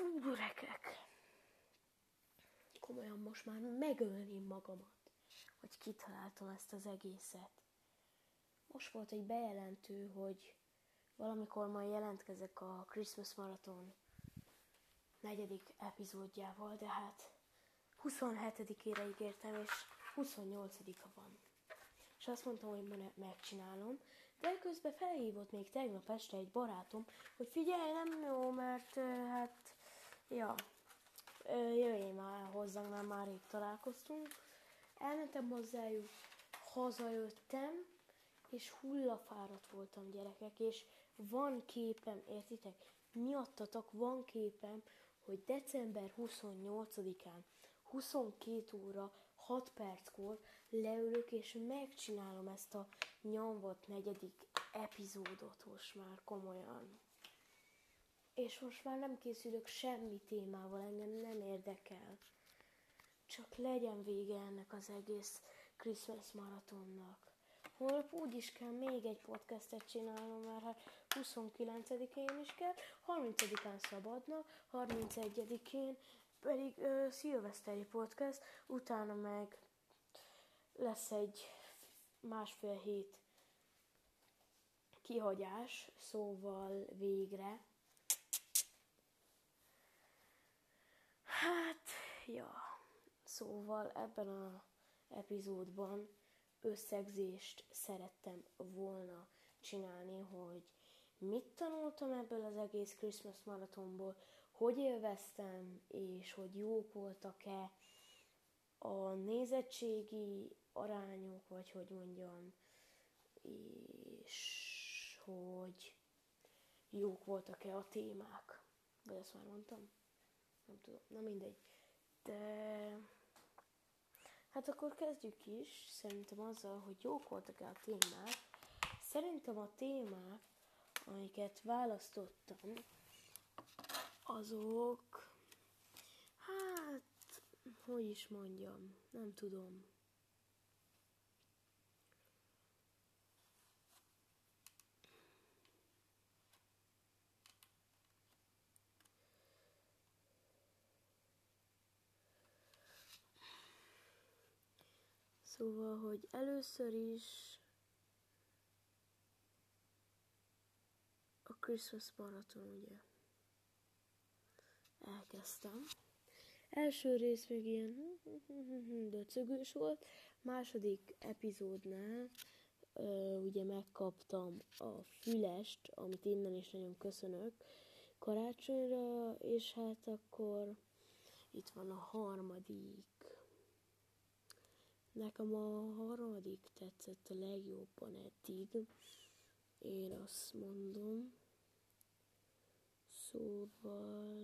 Fú, gyerekek! Komolyan most már megölném magamat, hogy kitaláltam ezt az egészet. Most volt egy bejelentő, hogy valamikor majd jelentkezek a Christmas Marathon negyedik epizódjával, de hát 27-ére ígértem, és 28-a van. És azt mondtam, hogy ma megcsinálom, de közben felhívott még tegnap este egy barátom, hogy figyelj, nem jó, mert hát, ja, jöjjél már hozzánk, mert már rég találkoztunk. Elmentem hozzájuk, hazajöttem, és hullafáradt voltam gyerekek, és van képem, értitek? Miattatok van képem, hogy december 28-án 22 óra 6 perckor leülök és megcsinálom ezt a nyomvat negyedik epizódot most már komolyan. És most már nem készülök semmi témával, engem nem érdekel. Csak legyen vége ennek az egész Christmas maratonnak. Holnap úgy is kell még egy podcastet csinálnom, mert hát 29-én is kell, 30-án szabadna, 31-én pedig ö, szilveszteri podcast, utána meg lesz egy másfél hét kihagyás, szóval végre. Hát, ja, szóval ebben a epizódban összegzést szerettem volna csinálni, hogy mit tanultam ebből az egész Christmas maratonból, hogy élveztem, és hogy jók voltak-e a nézettségi arányok, vagy hogy mondjam, és hogy jók voltak-e a témák. Vagy ezt már mondtam? Nem tudom, na mindegy. De Hát akkor kezdjük is, szerintem azzal, hogy jók voltak-e a témák. Szerintem a témák, amiket választottam, azok, hát, hogy is mondjam, nem tudom. Szóval, hogy először is a Christmas Marathon, ugye? Elkezdtem. Első rész még ilyen döcögős volt. Második epizódnál ugye megkaptam a fülest, amit innen is nagyon köszönök karácsonyra, és hát akkor itt van a harmadik Nekem a harmadik tetszett a legjobban eddig. Én azt mondom. Szóval,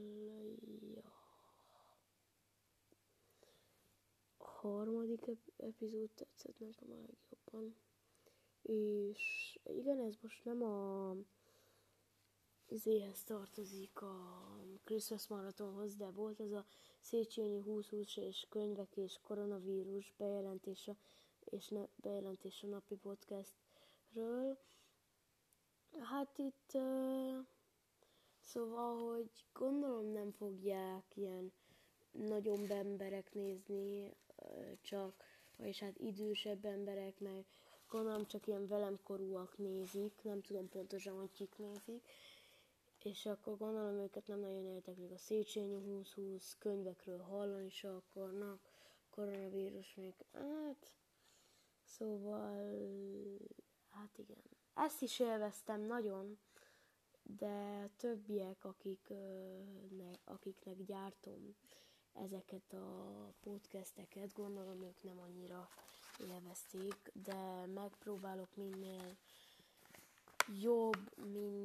ja. A harmadik epizód tetszett nekem a legjobban. És igen, ez most nem a izéhez tartozik a Christmas maratonhoz, de volt ez a Széchenyi 2020 és könyvek és koronavírus bejelentése és ne, bejelentés a napi podcastről. Hát itt uh, szóval, hogy gondolom nem fogják ilyen nagyobb emberek nézni, uh, csak, vagyis hát idősebb emberek, meg gondolom csak ilyen velemkorúak nézik, nem tudom pontosan, hogy kik nézik és akkor gondolom őket nem nagyon érdeklik a Széchenyi 2020 könyvekről hallani se akarnak, koronavírus még, hát, szóval, hát igen. Ezt is élveztem nagyon, de többiek, akik, ne, akiknek gyártom ezeket a podcasteket, gondolom ők nem annyira élvezték, de megpróbálok minél jobb, minél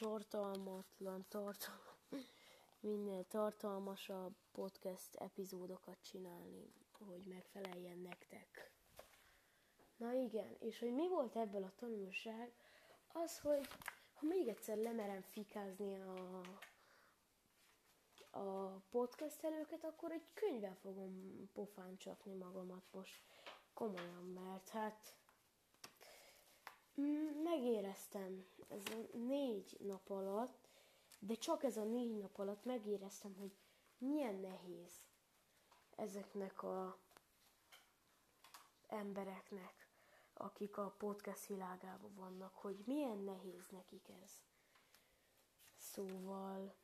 tartalmatlan, tartalma, minél tartalmasabb podcast epizódokat csinálni, hogy megfeleljen nektek. Na igen, és hogy mi volt ebből a tanulság, az, hogy ha még egyszer lemerem fikázni a, a podcastelőket, akkor egy könyvvel fogom pofán csapni magamat most komolyan, mert hát megéreztem ez a négy nap alatt, De csak ez a négy nap alatt megéreztem, hogy milyen nehéz ezeknek a embereknek, akik a podcast világában vannak, hogy milyen nehéz nekik ez. Szóval,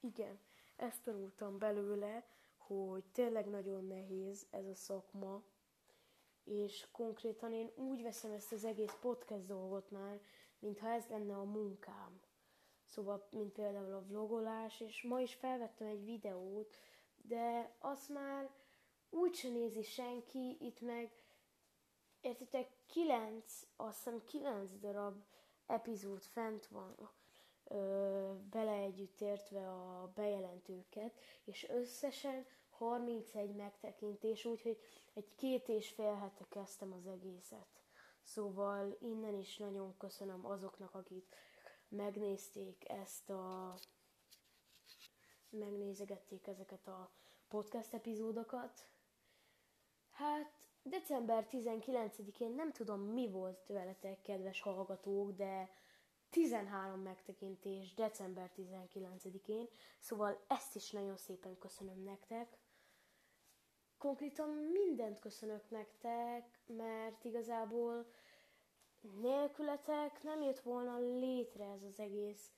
igen, ezt tanultam belőle, hogy tényleg nagyon nehéz ez a szakma, és konkrétan én úgy veszem ezt az egész podcast dolgot már, mintha ez lenne a munkám. Szóval, mint például a vlogolás, és ma is felvettem egy videót, de azt már úgy se nézi senki, itt meg, értitek, kilenc, azt hiszem kilenc darab epizód fent van, bele együtt értve a bejelentőket, és összesen 31 megtekintés, úgyhogy egy két és fél hete kezdtem az egészet. Szóval innen is nagyon köszönöm azoknak, akik megnézték ezt a megnézegették ezeket a podcast epizódokat. Hát december 19-én nem tudom mi volt veletek, kedves hallgatók, de 13 megtekintés december 19-én, szóval ezt is nagyon szépen köszönöm nektek. Konkrétan mindent köszönök nektek, mert igazából nélkületek nem jött volna létre ez az egész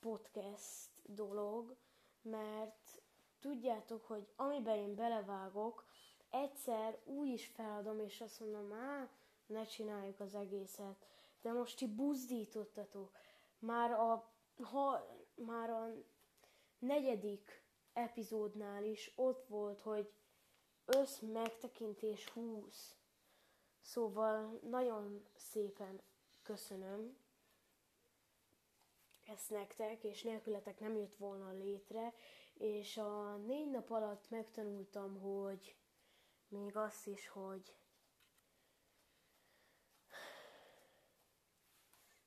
podcast dolog, mert tudjátok, hogy amiben én belevágok, egyszer úgy is feladom, és azt mondom, á, ne csináljuk az egészet. De most ti buzdítottatok. Már a, ha, már a negyedik epizódnál is ott volt, hogy össz megtekintés 20. Szóval nagyon szépen köszönöm ezt nektek, és nélkületek nem jött volna létre, és a négy nap alatt megtanultam, hogy még azt is, hogy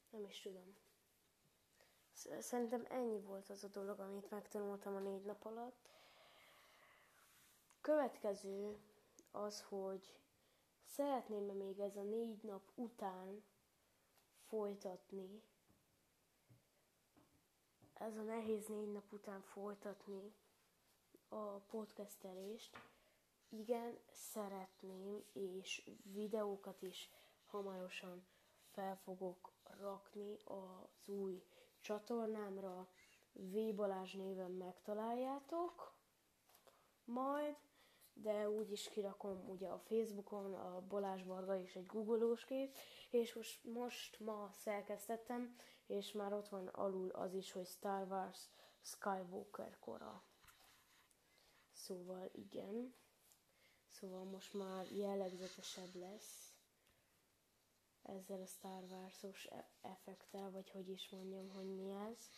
nem is tudom. Szerintem ennyi volt az a dolog, amit megtanultam a négy nap alatt. Következő az, hogy szeretném -e még ez a négy nap után folytatni, ez a nehéz négy nap után folytatni a podcastelést. Igen, szeretném, és videókat is hamarosan fel fogok rakni az új csatornámra. V. Balázs néven megtaláljátok majd, de úgy is kirakom ugye a Facebookon, a Balázs Varga és egy googolós kép, és most, most ma szerkesztettem, és már ott van alul az is, hogy Star Wars Skywalker kora. Szóval igen. Szóval most már jellegzetesebb lesz ezzel a Star Wars-os e- effektel, vagy hogy is mondjam, hogy mi ez.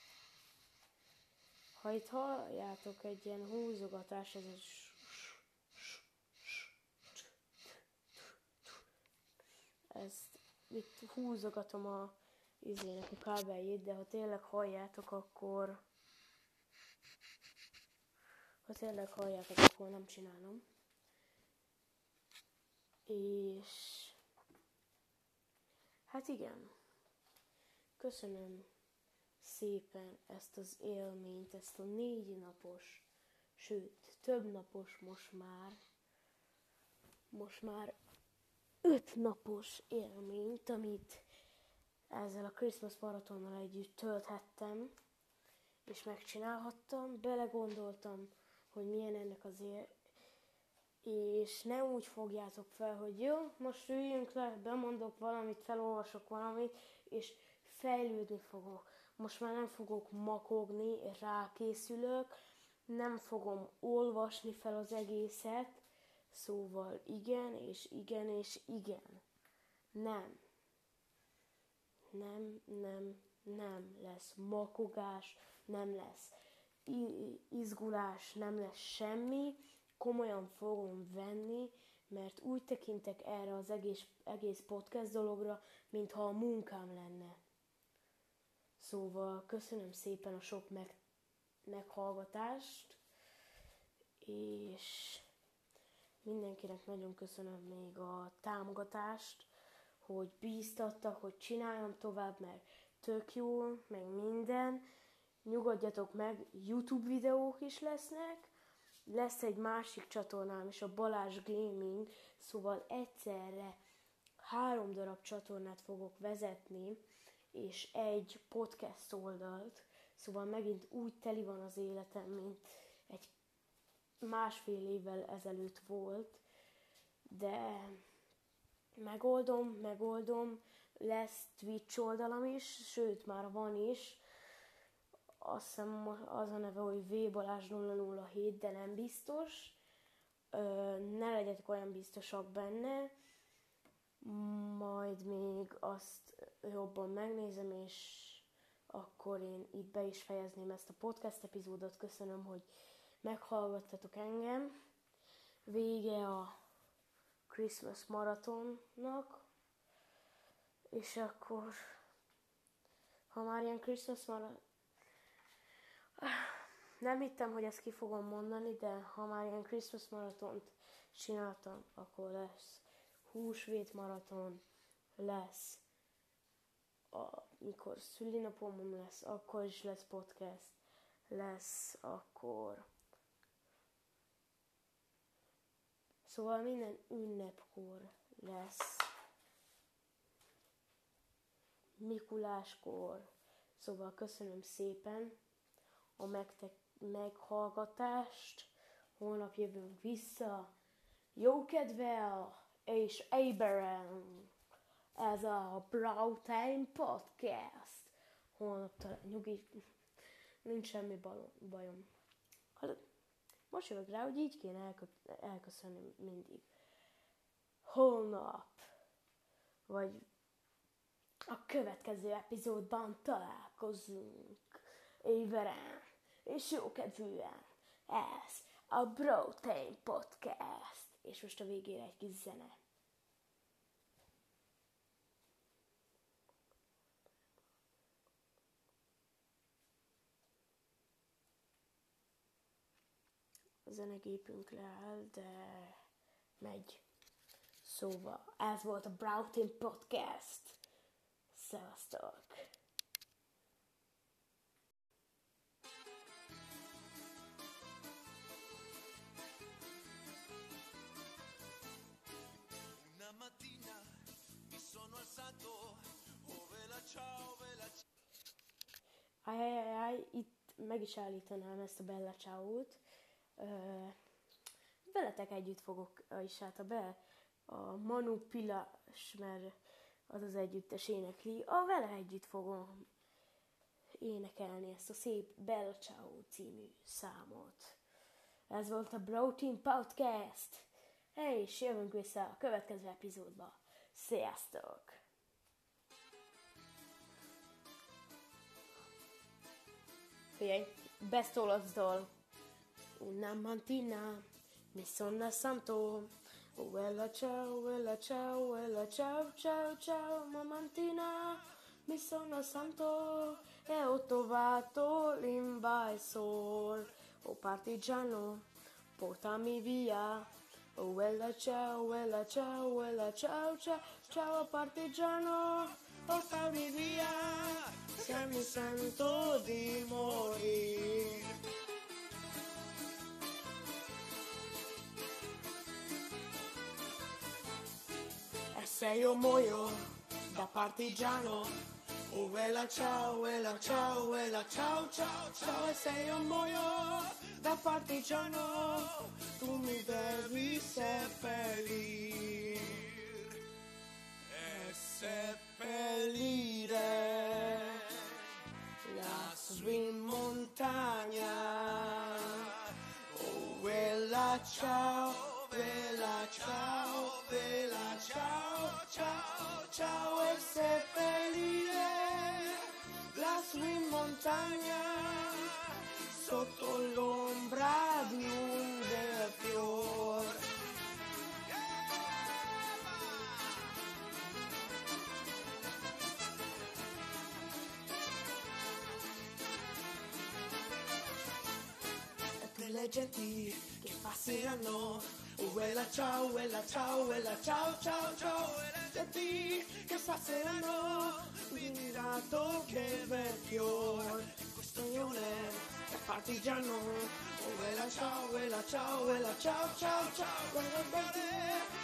Ha itt halljátok egy ilyen húzogatás, ez egy ezt itt húzogatom a izének a kábeljét, de ha tényleg halljátok, akkor ha tényleg halljátok, akkor nem csinálom. És hát igen, köszönöm szépen ezt az élményt, ezt a négy napos, sőt, több napos most már, most már öt napos élményt, amit ezzel a Christmas maratonnal együtt tölthettem, és megcsinálhattam, belegondoltam, hogy milyen ennek az ér, és ne úgy fogjátok fel, hogy jó, most üljünk le, bemondok valamit, felolvasok valamit, és fejlődni fogok. Most már nem fogok makogni, rákészülök, nem fogom olvasni fel az egészet, szóval igen, és igen, és igen. Nem nem, nem, nem lesz makogás, nem lesz izgulás, nem lesz semmi, komolyan fogom venni, mert úgy tekintek erre az egész, egész podcast dologra, mintha a munkám lenne. Szóval köszönöm szépen a sok meg, meghallgatást, és mindenkinek nagyon köszönöm még a támogatást, hogy bíztattak, hogy csináljam tovább, mert tök jó, meg minden. nyugodjatok meg, YouTube videók is lesznek, lesz egy másik csatornám is, a Balázs Gaming, szóval egyszerre három darab csatornát fogok vezetni, és egy podcast oldalt, szóval megint úgy teli van az életem, mint egy másfél évvel ezelőtt volt, de megoldom, megoldom, lesz Twitch oldalam is, sőt már van is, azt hiszem az a neve, hogy V Balázs 007, de nem biztos. Ö, ne legyetek olyan biztosak benne, majd még azt jobban megnézem, és akkor én itt be is fejezném ezt a podcast epizódot. Köszönöm, hogy meghallgattatok engem. Vége a Christmas maratonnak, és akkor, ha már ilyen Christmas maraton, nem hittem, hogy ezt ki fogom mondani, de ha már ilyen Christmas maratont csináltam, akkor lesz húsvét maraton, lesz amikor szülinapom lesz, akkor is lesz podcast, lesz akkor Szóval minden ünnepkor lesz. Mikuláskor. Szóval köszönöm szépen a megte- meghallgatást. Holnap jövünk vissza. Jó kedvel és Abraham. Ez a Brow Time Podcast. Holnap talán nyugi. Nincs semmi bajom. Most jövök rá, hogy így kéne elkö- elköszönni mindig. Holnap, vagy a következő epizódban találkozunk. Éveren és jókedvűen. Ez a Protein Podcast. És most a végére egy kis zene. A zenegépünk leáll, de megy. Szóval ez volt a Broughton Podcast. Szevasztok! Una mattina mi sono alzato, oh vela ciao, vela ciao. Ajajajaj, itt meg is állítanám ezt a Bella Ciao-t veletek együtt fogok, is hát a be, a Manu Pilas, mert az az együttes énekli, a vele együtt fogom énekelni ezt a szép Bella Ciao című számot. Ez volt a Bro Team Podcast. És jövünk vissza a következő epizódba. Sziasztok! Figyelj, best olasz dal. Una mattina mi sono alzato, uella ciao, uella ciao, uella ciao, ciao, ciao, una mattina mi sono alzato e ho trovato l'invasor, oh partigiano, portami via. Uella ciao, uella ciao, uella ciao, ciao, ciao partigiano, portami via, se mi sento di morire. Se io muoio da partigiano. Bella ciao, bella ciao, bella ciao, ciao, ciao. E se io muoio da partigiano. Tu mi devi seppellire. E seppellire Lassù in montagna. Bella ciao Vela, ciao, vela, ciao, ciao, ciao e seppellire lassù in montagna sotto l'ombra E per le genti che passeranno. Uela ciao, uela ciao, uela ciao, ciao, ciao, genti che passeranno, mirato che bel fiore, questo io partigiano, oh la ciao, oh la ciao, oh la ciao, ciao, ciao,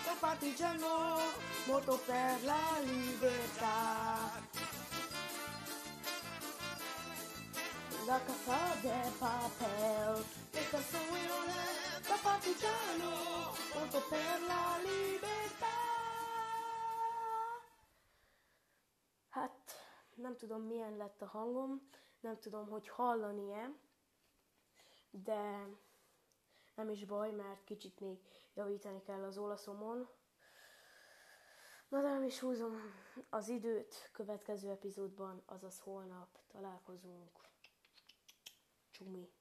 la partigiano, moto per la libertà. La casa de papel, per la libertà. Hát nem tudom milyen lett a hangom, nem tudom, hogy hallani-e, de nem is baj, mert kicsit még javítani kell az olaszomon. Na de nem is húzom az időt, következő epizódban, azaz holnap találkozunk. Csumi.